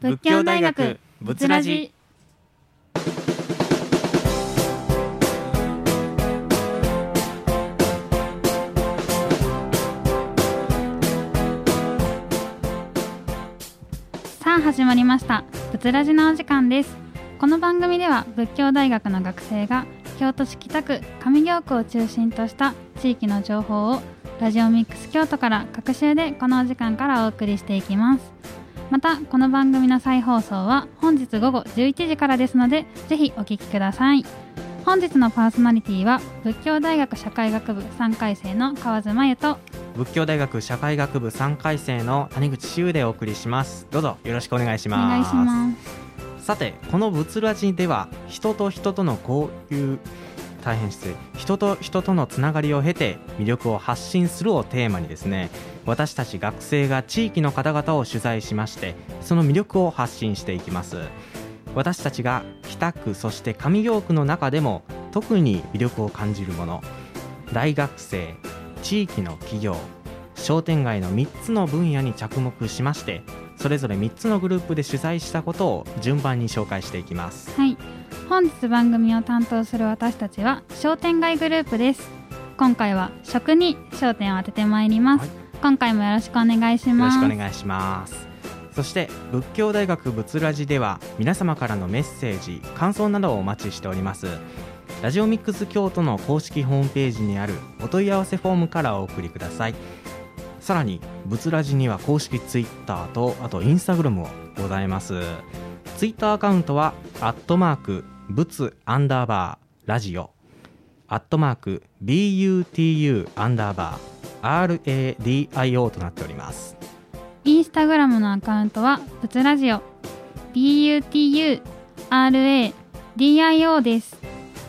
仏教大学仏ラジ。さあ始まりました。仏ラジのお時間です。この番組では仏教大学の学生が京都市北区上京区を中心とした地域の情報をラジオミックス京都から各週でこのお時間からお送りしていきます。またこの番組の再放送は本日午後11時からですのでぜひお聞きください。本日のパーソナリティは仏教大学社会学部3回生の川津真由と仏教大学社会学部3回生の谷口修でお送りします。どうぞよろしくお願いしおます。願いします。さてこの仏ラジでは人と人との交流大変失礼。人と人とのつながりを経て魅力を発信するをテーマにですね私たち学生が地域の方々を取材しましてその魅力を発信していきます。私たちが北区そして上京区の中でも特に魅力を感じるもの大学生地域の企業商店街の3つの分野に着目しましてそれぞれ3つのグループで取材したことを順番に紹介していきます。はい。本日番組を担当する私たちは商店街グループです。今回は食に焦点を当ててまいります、はい。今回もよろしくお願いしよろしますくお願いします。そして仏教大学仏ラジでは皆様からのメッセージ感想などをお待ちしております。ラジオミックス京都の公式ホームページにあるお問い合わせフォームからお送りください。さらに仏ラジには公式ツイッターとあとインスタグラムもございます。ツイッターアカウントはアットマーク仏アンダーバーラジオ。アットマーク BUTU アンダーバー RADIO となっております。インスタグラムのアカウントはぶつラジオ。BUTURADIO です。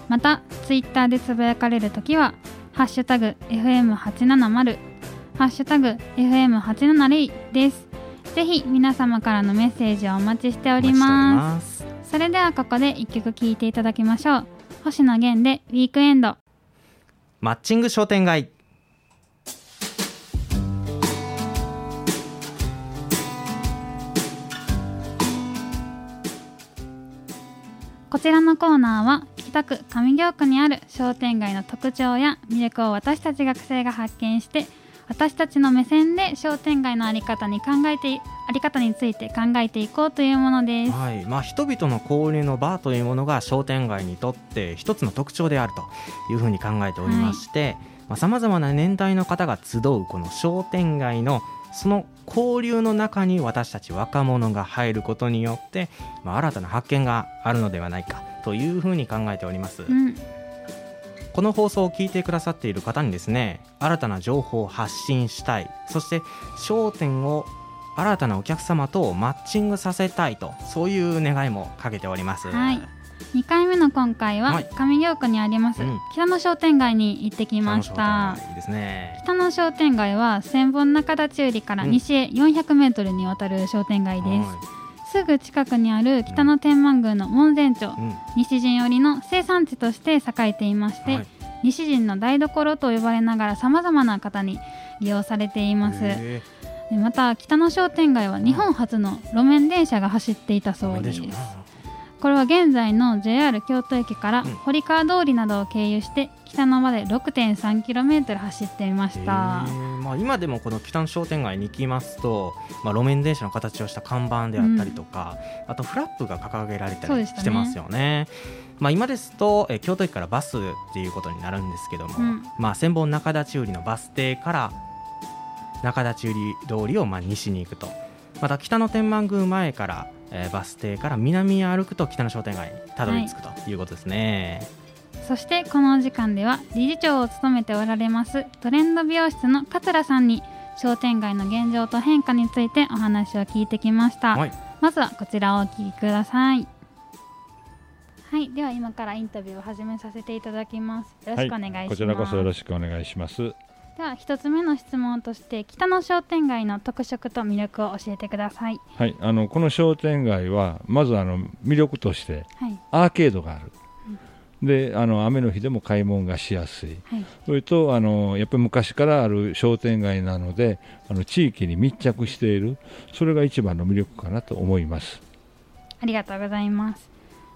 またツイッターでつぶやかれるときはハッシュタグ FM870 ハッシュタグ FM870 です。ぜひ皆様からのメッセージをお待ちしております。それではここで一曲聴いていただきましょう。星野源でウィークエンドマッチング商店街。こちらのコーナーは北区上京区にある商店街の特徴や魅力を私たち学生が発見して私たちの目線で商店街の在り方に考えてあり方について考えていこうというものです。はいまあ、人々の交流の場というものが商店街にとって一つの特徴であるというふうに考えておりましてさまざ、まな年代の方が集うこの商店街のその交流の中に私たち若者が入ることによって、まあ、新たな発見があるのではないかというふうに考えております。うん、この放送を聞いてくださっている方にですね新たな情報を発信したい。そして商店を新たなお客様とマッチングさせたいとそういう願いもかけております。はい。2回目の今回ははい。上京区にあります、うん。北野商店街に行ってきまし北た北野商店街は千本中立売から西へ400メートルにわたる商店街です、すぐ近くにある北野天満宮の門前町、はいうん。西陣織の生産地として栄えていまして、はい。西陣の台所と呼ばれながらさまざまな方に利用されています。また北野商店街は日本初の路面電車が走っていたーそうですこれは現在の JR 京都駅からうん。堀川通りなどを経由して北野まで 6.3km 走っていました。まあ、今でもこの北の商店街に行きますと、まあ、路面電車の形をした看板であったりとか、あとフラップが掲げられたりしてますよね。まあ、今ですと、えー京都駅からバスっていうことになるんですけども、うん。まあ、千本中立売のバス停から中立売通りをまあ西に行くと。また北の天満宮前から、えーバス停から南へ歩くと北の商店街にたどり着くとい。うことですね。そしてこのお時間では理事長を務めておられますトレンド美容室の桂さんに商店街の現状と変化についてお話を聞いてきました、はい。まずはこちらをお聞きください。はいでは今からインタビューを始めさせていただきます。よろしくお願いします、こちらこそよろしくお願いします。では一つ目の質問として北野商店街の特色と魅力を教えてください。はい、あのこの商店街はまずあの魅力としてはい。アーケードがある。であの雨の日でも買い物がしやすい、はい。それとあのやっぱり昔からある商店街なのであの地域に密着している。それが一番の魅力かなと思います。ありがとうございます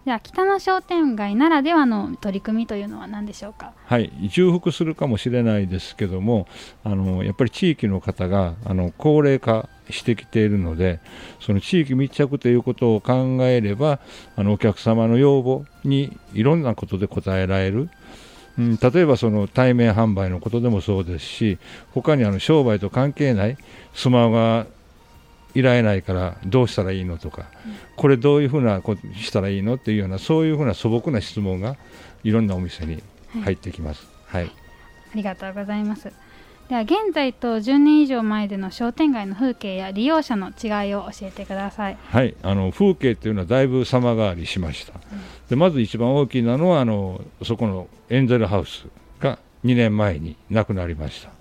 では北の商店街ならではの取り組みというのは何でしょうか？はい、重複するかもしれないですけどもあのやっぱり地域の方があの高齢化してきているのでその地域密着ということを考えればあのお客様の要望にいろんなことで応えられる、うん、例えばその対面販売のことでもそうですし他にあの商売と関係ないスマホがいられないからどうしたらいいのとか、これどういうふうなことしたらいいのっていうようなそういうふうな素朴な質問がいろんなお店に入ってきます。はい、ありがとうございますでは現在と10年以上前での商店街の風景や利用者の違いを教えてくださいはい、あの風景っていうのはだいぶ様変わりしました。でまず一番大きなのはあのそこのエンゼルハウスが2年前になくなりました。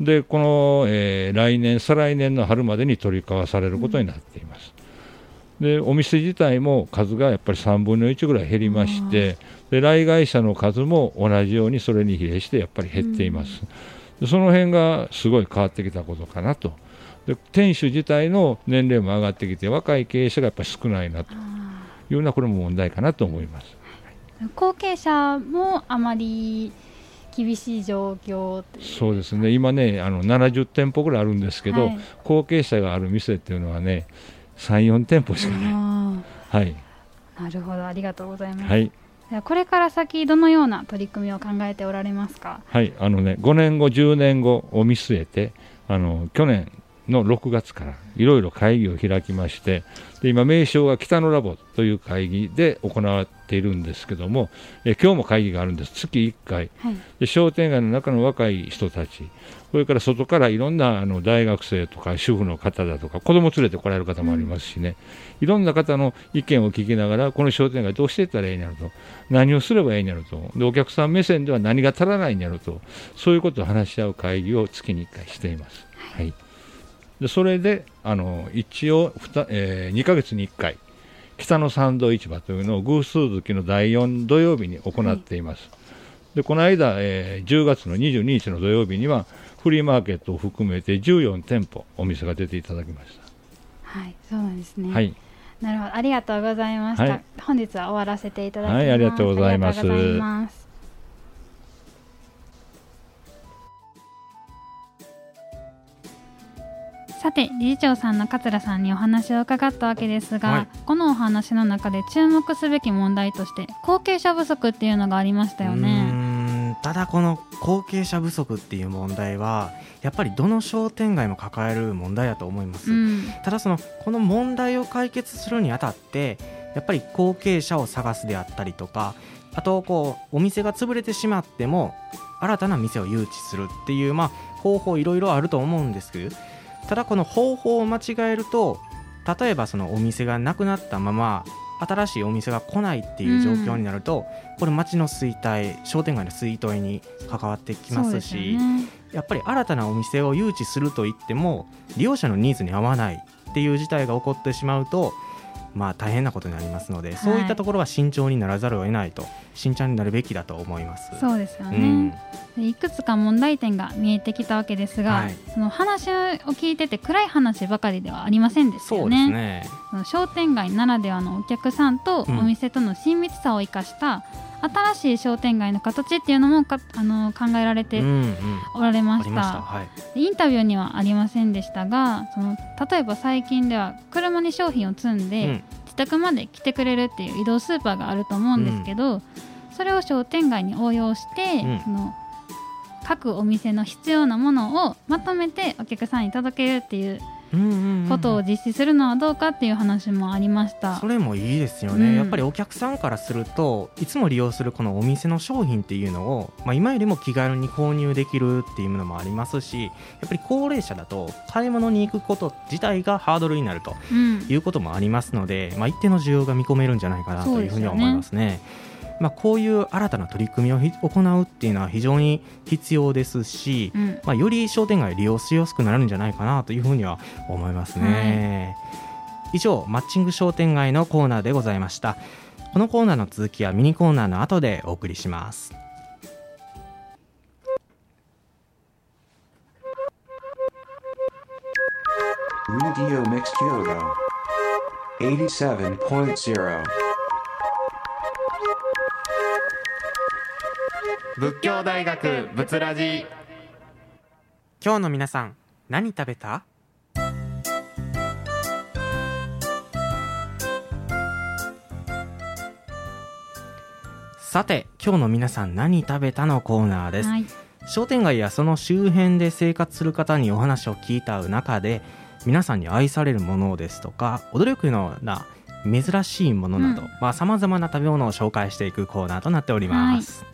でこの、えー来年再来年の春までに取り交わされることになっています。でお店自体も数がやっぱり3分の1ぐらい減りましてで来街者の数も同じようにそれに比例してやっぱり減っています、でその辺がすごい変わってきたことかなと。で店主自体の年齢も上がってきて若い経営者がやっぱり少ないなと。いうようなこれも問題かなと思います。後継者もあまり厳しい状況そうですね。今ねあの70店舗ぐらいあるんですけど、はい。後継者がある店っていうのはね34店舗しかない、あはい。ーなるほど。ありがとうございます、はい。これから先どのような取り組みを考えておられますか？はい、あのね、5年後、10年後を見据えて、あの去年の6月からいろいろ会議を開きまして、で今、名称が北のラボという会議で行われているんですけども、え今日も会議があるんです、月1回。はい。で、商店街の中の若い人たち、それから外からいろんなあの大学生とか主婦の方だとか、子供連れて来られる方もありますしね、いろんな方の意見を聞きながら、この商店街どうしていったらいいんやろと、何をすればいいんやろと、でお客さん目線では何が足らないんやろと、そういうことを話し合う会議を月に1回しています。はいでそれであの一応え2ヶ月に1回、北の参道市場というのを偶数月の第4土曜日に行っています。でこの間、えー10月の22日の土曜日には、フリーマーケットを含めて14店舗、お店が出ていただきましはいそうなんですね。た。はい。なるほど。ありがとうございました、はい。本日は終わらせていただきます、はいありがとうございますさて理事長さんの桂さんにお話を伺ったわけですが、はい。このお話の中で注目すべき問題として後継者不足っていうのがありましたようね。ただこの後継者不足っていう問題はやっぱりどの商店街も抱える問題だと思います、うん。ただそのこの問題を解決するにあたってやっぱり後継者を探すであったりとかあとこうお店が潰れてしまっても新たな店を誘致するっていう、まあ、方法いろいろあると思うんですけどただこの方法を間違えると例えばそのお店がなくなったまま新しいお店が来ないっていう状況になると、これ街の衰退商店街の衰退に関わってきますしね。やっぱり新たなお店を誘致するといっても利用者のニーズに合わないっていう事態が起こってしまうとまあ大変なことになりますので、い。そういったところは慎重にならざるを得ないと慎重になるべきだと思います。そうですよね、うん。でいくつか問題点が見えてきたわけですが、はい。その話を聞いてて暗い話ばかりではありませんでしたそうでよねすね。その商店街ならではのお客さんとおうん。店との親密さを生かした新しい商店街の形っていうのもかあの考えられてうんうん。おられました,、ありました。はい。でインタビューにはありませんでしたがその例えば最近では車に商品を積んで、うん自宅まで来てくれるっていう移動スーパーがあると思うんですけど、それを商店街に応用して、うんその各お店の必要なものをまとめてお客さんに届けるっていううんうんうんことを実施するのはどうかっていう話もありました。それもいいですよね、うんやっぱりお客さんからするといつも利用するこのお店の商品っていうのを、まあ、今よりも気軽に購入できるっていうのもありますしやっぱり高齢者だと買い物に行くこと自体がハードルになるとうんいうこともありますので、まあ、一定の需要が見込めるんじゃないかなというふうには思いますね。まあ、こういう新たな取り組みをひ行うっていうのは非常に必要ですし、うんまあ、より商店街を利用しやすくなるんじゃないかなというふうには思いますね。以上マッチング商店街のコーナーでございましたこのコーナーの続きはミニコーナーの後でお送りします。Radio Mix Kyoto 87.0仏教大学仏ラジ。今日の皆さん何食べた？さて今日の皆さん何食べたのコーナーです、はい。商店街やその周辺で生活する方にお話を聞いた中で皆さんに愛されるものですとか驚くような珍しいものなどうん。さまざ、まな食べ物を紹介していくコーナーとなっております、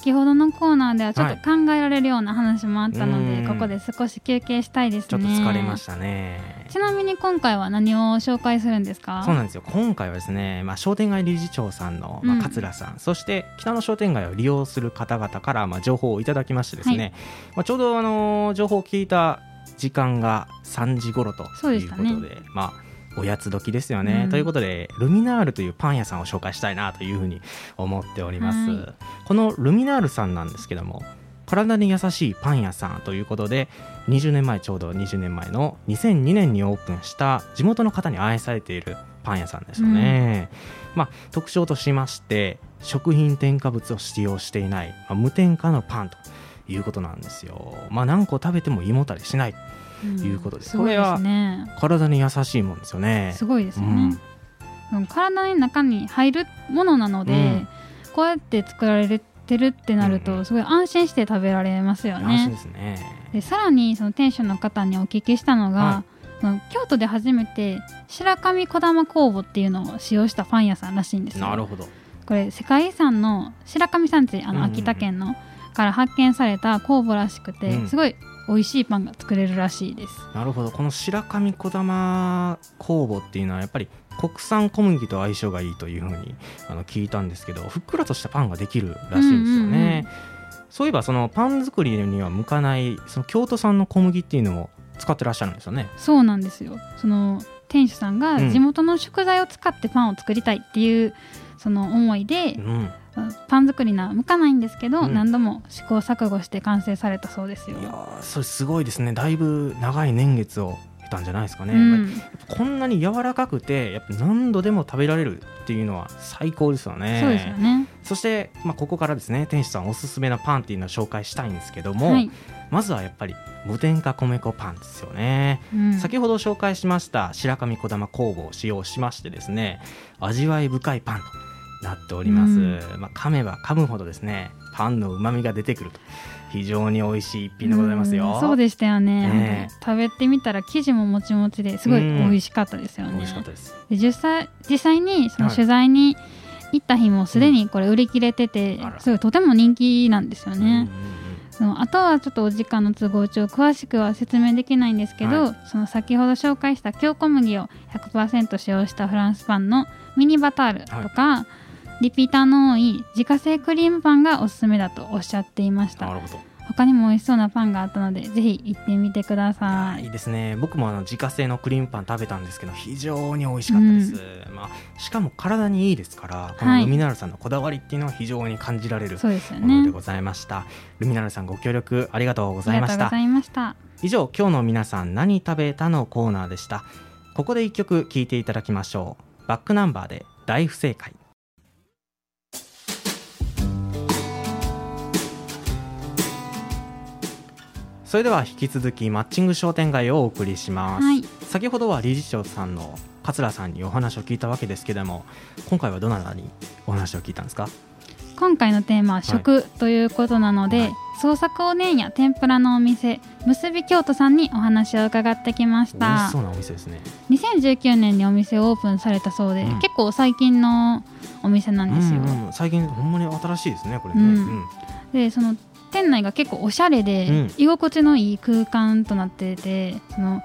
先ほどのコーナーではちょっとはい。考えられるような話もあったので、うん。ここで少し休憩したいですね。ちょっと疲れましたね。ちなみに今回は何を紹介するんですか？そうなんですよ。今回はですね、まあ、商店街理事長さんの、まあ、うん。桂さん、そして北の商店街を利用する方々から、まあ、情報をいただきましてですね、はい。まあ、ちょうど、あのー情報を聞いた時間が3時頃ということしたね。でまあおやつ時ですよね、うん。ということでルミナールというパン屋さんを紹介したいなというふうに思っております、はい。このルミナールさんなんですけども体に優しいパン屋さんということで20年前ちょうど20年前の2002年にオープンした地元の方に愛されているパン屋さんですよね、まあ、特徴としまして食品添加物を使用していない、まあ無添加のパンということなんですよ、まあ、何個食べても胃もたれしない。うんいうことですすごいでこれはすね体に優しいもんですよね。すごいですよね。うん、うん。体の中に入るものなので、うん。こうやって作られてるってなるうんとすごい安心して食べられますよ安心ねですね。でさらにその店主の方にお聞きしたのが、はその京都で初めて白神小玉工房っていうのを使用したパン屋さんらしいんですよ。なるほど。これ世界遺産の白神山地あうんうんうん。の秋田県のから発見された酵母らしくて、うん。すごい美味しいパンが作れるらしいです。なるほど。この白神小玉酵母っていうのはやっぱり国産小麦と相性がいいというふうにあの聞いたんですけどふっくらとしたパンができるらしいんですよね、そういえばそのパン作りには向かないその京都産の小麦っていうのも使ってらっしゃるんですよね。そうなんですよ。その店主さんがうん。地元の食材を使ってパンを作りたいっていうその思いでう、んパン作りには向かないんですけど、うん。何度も試行錯誤して完成されたそうですよ。いやーそれすごいですね。だいぶ長い年月を経たんじゃないですかね、うん、こんなに柔らかくてやっぱ何度でも食べられるっていうのは最高ですよね。そうですよね。そして、まあ、ここからですね店主さんおすすめのパンっていうのを紹介したいんですけども、はい、まずはやっぱり無添加米粉パンですよね、うん。先ほど紹介しました白神小玉工房を使用しましてですね味わい深いパンとなっております、うん。まあ、噛めば噛むほどですねパンのうまみが出てくると。非常に美味しい一品でございますよ、うんそうでしたよね。ね食べてみたら生地ももちもちですごい美味しかったですよね、美味しかったです。で実際実際にそのはい取材に行った日もすでにこれ売り切れてて、あら。すごいとても人気なんですよね、あとはちょっとお時間の都合上詳しくは説明できないんですけど、はその先ほど紹介した京小麦を100%使用したフランスパンのミニバタールとか、リピーターの多い自家製クリームパンがおすすめだとおっしゃっていました。なるほど。他にも美味しそうなパンがあったのでぜひ行ってみてください。いいですね。僕もあの自家製のクリームパン食べたんですけど非常に美味しかったです、まあ、しかも体にいいですからこのはいルミナールさんのこだわりっていうのは非常に感じられるそうですよものねでございました、ルミナールさんご協力ありがとうごあざいました。りがとうございました。以上今日の皆さん何食べたのコーナーでした。ここで一曲聴いていただきましょう。バックナンバーで大不正解それでは引き続きマッチング商店街をお送りします、はい。先ほどは理事長さんの桂さんにお話を聞いたわけですけども今回はどなたにお話を聞いたんですか？今回のテーマは食ということなので、はい。創作おでんや天ぷらのお店結び京都さんにお話を伺ってきまし美味たしそうなお店ですね。2019年にお店をオープンされたそうで、うん。結構最近のお店なんですよ、うんうん。最近ほんまに新しいですねこれね、うん。うん。でその店内が結構おしゃれで、うん。居心地のいい空間となっててその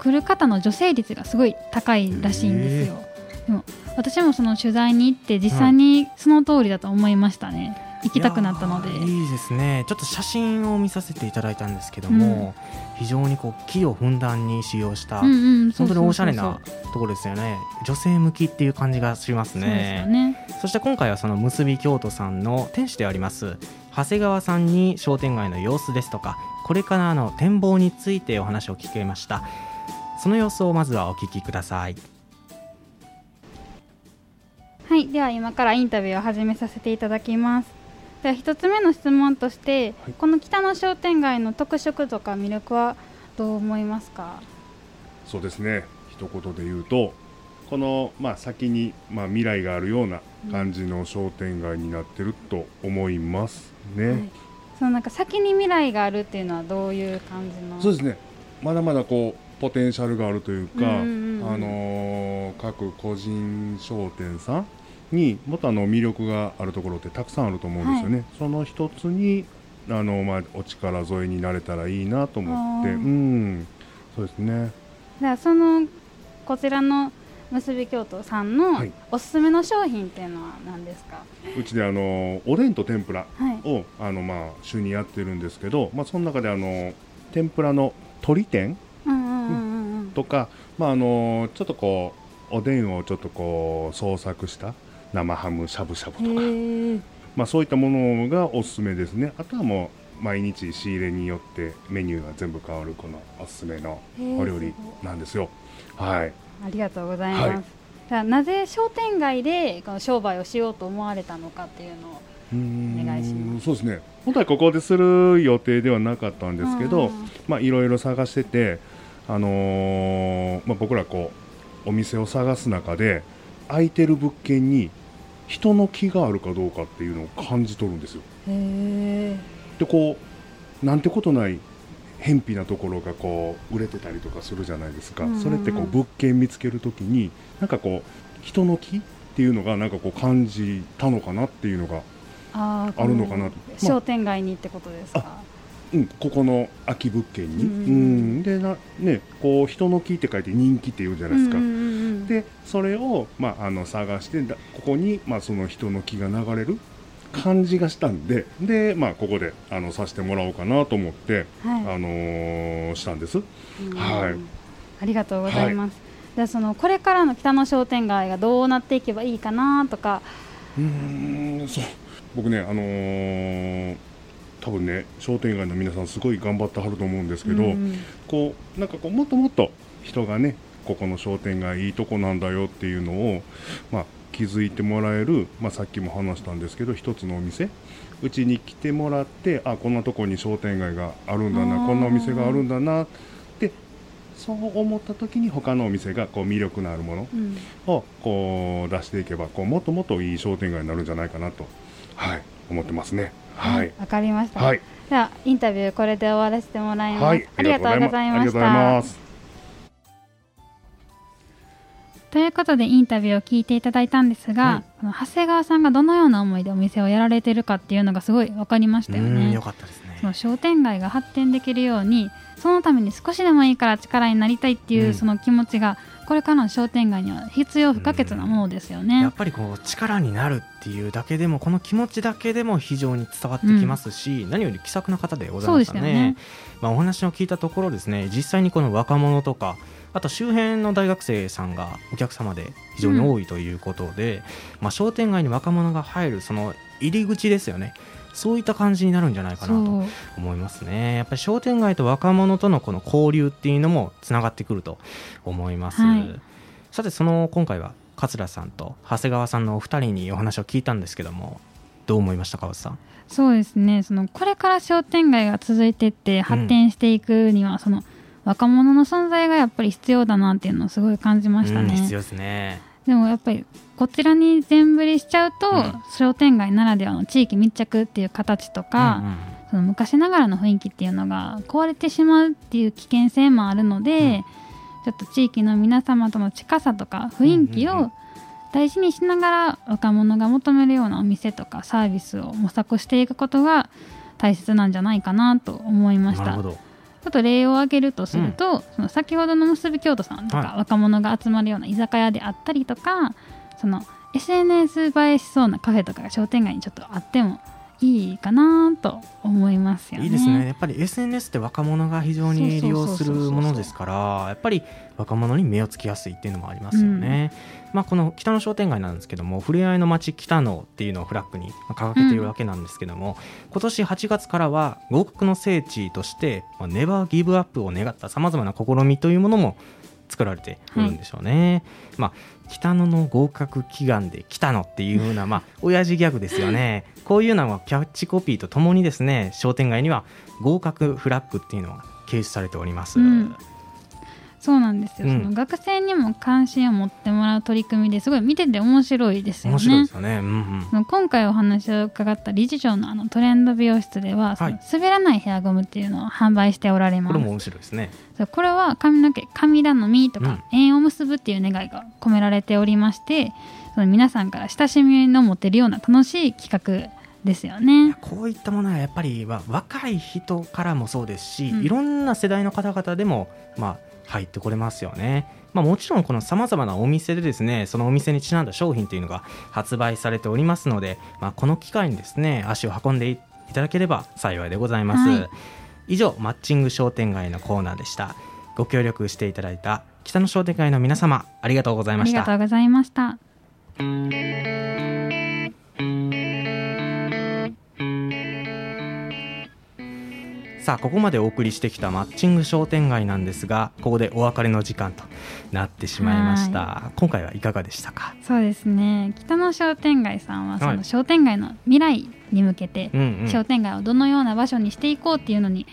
来る方の女性率がすごい高いらしいんですよ。でも私もその取材に行って実際にその通りだと思いましたね、行きたくなったので。いいいですね。ちょっと写真を見させていただいたんですけども、非常にこう木をふんだんに使用した、うんうんそう本当におしゃれなところですよね。女性向きっていう感じがしますそうですよねね。そして今回はその結び京都さんの店主であります長谷川さんに商店街の様子ですとかこれからの展望についてお話を聞けました。その様子をまずはお聞きください。はいでは今からインタビューを始めさせていただきます。では一つ目の質問として、はい。この北野商店街の特色とか魅力はどう思いますか？そうですね。一言で言うとこの、まあ、先に、まあ、未来があるような感じの商店街になってると思いますね、はい。そのなんか先に未来があるっていうのはどういう感じの？そうですね。まだまだこうポテンシャルがあるというか、うんうんうんあのー各個人商店さんにもっとあの魅力があるところってたくさんあると思うんですよね、その一つにあの、まあ、お力添えになれたらいいなと思って。うん。そうですね。ではそのこちらの結び京都さんのはい。おすすめの商品っていうのは何ですか？うちであのおでんと天ぷらはい。をあの、まあ、週にやってるんですけど、まあ、その中であの天ぷらの鶏天とか、まあ、あのちょっとこうおでんをちょっとこう創作した生ハムしゃぶしゃぶとか、まあ、そういったものがおすすめですね。あとはもう毎日仕入れによってメニューが全部変わるこのおすすめのお料理なんですよ。はいありがとうございます。はい。じゃあなぜ商店街でこの商売をしようと思われたのかっていうのをお願いします。そうですね。本当はここでする予定ではなかったんですけど、うん。まあ、いろいろ探してて、あのーまあ、僕らこうお店を探す中で空いてる物件に人の気があるかどうかっていうのを感じ取るんですよ。へえでこうなんてことない偏僻なところがこう売れてたりとかするじゃないですか、うん。うんうんそれってこう物件見つけるときになんかこう人の気っていうのがなんかこう感じたのかなっていうのが、あるのかなこ商店街にってことですか？うん、ここの空き物件に、ううんん。でなねこう人の気って書いて人気って言うじゃないですか、でそれを、まあ、あの探してだここに、まあ、その人の気が流れる感じがしたんでで、まあ、ここであのさせてもらおうかなと思って、はい。あのーしたんです。うん。はい。ありがとうございます。じゃあそのこれからの北野商店街がどうなっていけばいいかなとか、うーんそう。僕ね、あのー多分ね商店街の皆さんすごい頑張ってはると思うんですけど、うん。こうなんかこうもっともっと人がねここの商店街いいとこなんだよっていうのを、まあ、気づいてもらえる、まあ、さっきも話したんですけど一つのお店。うちに来てもらってあこんなとこに商店街があるんだなこんなお店があるんだなってそう思った時に他のお店がこう魅力のあるものうん。をこう出していけばこうもっともっといい商店街になるんじゃないかなと、はい、思ってますね。はい、わかりました。はい。ではインタビューこれで終わらせてもらいます。はい、ありがとうございましありがとうございまた。ということでインタビューを聞いていただいたんですが、はい。この長谷川さんがどのような思いでお店をやられてるかっていうのがすごい分かりましたよね。うんよ。かったですね。その商店街が発展できるようにそのために少しでもいいから力になりたいっていううん。その気持ちがこれからの商店街には必要不可欠なものですよやねっ。ぱりこう力になるっていうだけでもこの気持ちだけでも非常に伝わってきますし、何より気さくな方でございましたね。ね。まあ、お話を聞いたところですね実際にこの若者とかあと周辺の大学生さんがお客様で非常に多いということで、まあ、商店街に若者が入るその入り口ですよね。そういった感じになるんじゃないかなと思いますね。やっぱり商店街と若者とのこの交流っていうのもつながってくると思います、はい。さてその今回は桂さんと長谷川さんのお二人にお話を聞いたんですけどもどう思いましたかさん？そうですね。そのこれから商店街が続いていって発展していくには、その若者の存在がやっぱり必要だなっていうのをすごい感じましたね。うん必要ですね。でもやっぱりこちらに全振りしちゃうと、うん。商店街ならではの地域密着っていう形とか、うんうんその昔ながらの雰囲気っていうのが壊れてしまうっていう危険性もあるので、うん。ちょっと地域の皆様との近さとか雰囲気を大事にしながら若者が求めるようなお店とかサービスを模索していくことが大切なんじゃないかなと思いました。なるほどちょっと例を挙げるとすると、その先ほどの結び京都さんとか、はい。若者が集まるような居酒屋であったりとかその SNS 映えしそうなカフェとかが商店街にちょっとあってもいいかなと思いますよね。いいですね。やっぱり SNS って若者が非常に利用するものですからやっぱり若者に目をつきやすいっていうのもありますよね、まあ、この北野商店街なんですけどもふれあいの街北野っていうのをフラッグに掲げているわけなんですけども、今年8月からは合格の聖地として、まあ、ネバーギブアップを願ったさまざまな試みというものも作られているんでしょうね、まあ北野の合格祈願で来たのっていうような、まあ、親父ギャグですよね。こういうのはキャッチコピーとともにですね、商店街には合格フラッグっていうのが掲示されております。うんそうなんですよ、うんその学生にも関心を持ってもらう取り組みですごい見てて面白いですよね。面白いですよね。うんうん。今回お話を伺った理事長のあのトレンド美容室では、はい滑らないヘアゴムっていうのを販売しておられますこれも面白いですね。そうこれは髪の毛髪頼みとか、うん縁を結ぶっていう願いが込められておりましてその皆さんから親しみの持てるような楽しい企画ですよね。こういったものはやっぱり、まあ、若い人からもそうですし、うんいろんな世代の方々でも、まあ、入ってこれますよね。まあ、もちろんこのさまざまなお店でですねそのお店にちなんだ商品というのが発売されておりますので、まあ、この機会にですね足を運んでいただければ幸いでございます、はい以上マッチング商店街のコーナーでしたご協力していただいた北野商店街の皆様ありがとうございあましたりがとうございました。さあここまでお送りしてきたマッチング商店街なんですがここでお別れの時間となってしまいました。今回はいかがでしたか？そうですね。北野商店街さんはそはい。の商店街の未来に向けて、うんうん。商店街をどのような場所にしていこうっていうのに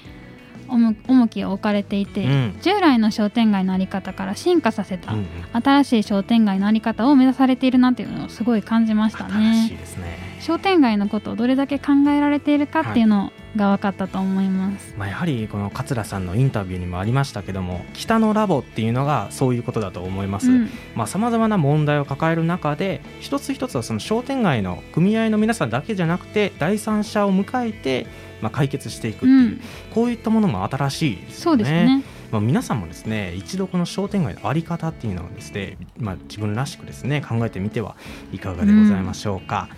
重重きを置かれていて、うん。従来の商店街の在り方から進化させたうんうん。新しい商店街の在り方を目指されているなっていうのをすごい感じました新しいねですね商店街のことをどれだけ考えられているかっていうのが分かったと思います、まあ、やはりこの桂さんのインタビューにもありましたけども北のラボっていうのがそういうことだと思います。うん。さまざ、まな問題を抱える中で一つ一つはその商店街の組合の皆さんだけじゃなくて第三者を迎えて、まあ、解決していくっていう、うん。こういったものも新しいですね。うですね。まあ、皆さんもですね一度この商店街の在り方っていうのをですね、まあ、自分らしくですね考えてみてはいかがでございましょうか、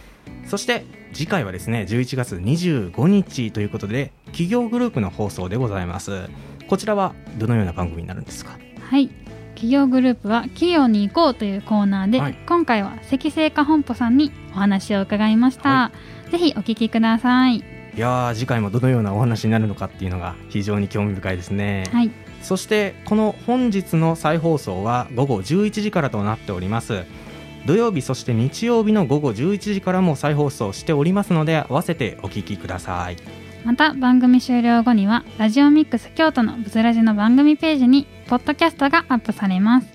そして次回はですね11月25日ということで企業グループの放送でございます。こちらはどのような番組になるんですか？はい。企業グループは企業に行こうというコーナーで、はい。今回は積成化本舗さんにお話を伺いました、はぜひお聞きください。いやー次回もどのようなお話になるのかっていうのが非常に興味深いですね、はい。そしてこの本日の再放送は午後11時からとなっております土曜日そして日曜日の午後11時からも再放送しておりますので合わせてお聞きください。また番組終了後にはラジオミックス京都のブツラジの番組ページにポッドキャストがアップされます。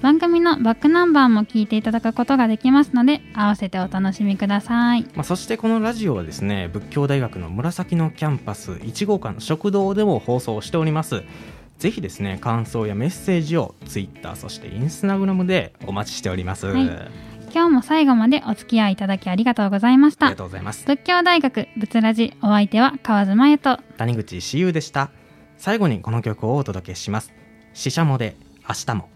番組のバックナンバーも聞いていただくことができますので合わせてお楽しみください。まあ、そしてこのラジオはですね仏教大学の紫のキャンパス1号館の食堂でも放送しておりますぜひですね感想やメッセージをツイッターそしてインスタグラムでお待ちしております、はい。あ今日も最後までお付き合いいただきありがとうございましりたがとうございます。仏教大学ブツラジお相手は川津真由と。谷口志優でした。最後にこの曲をお届けします。ししゃもで明日も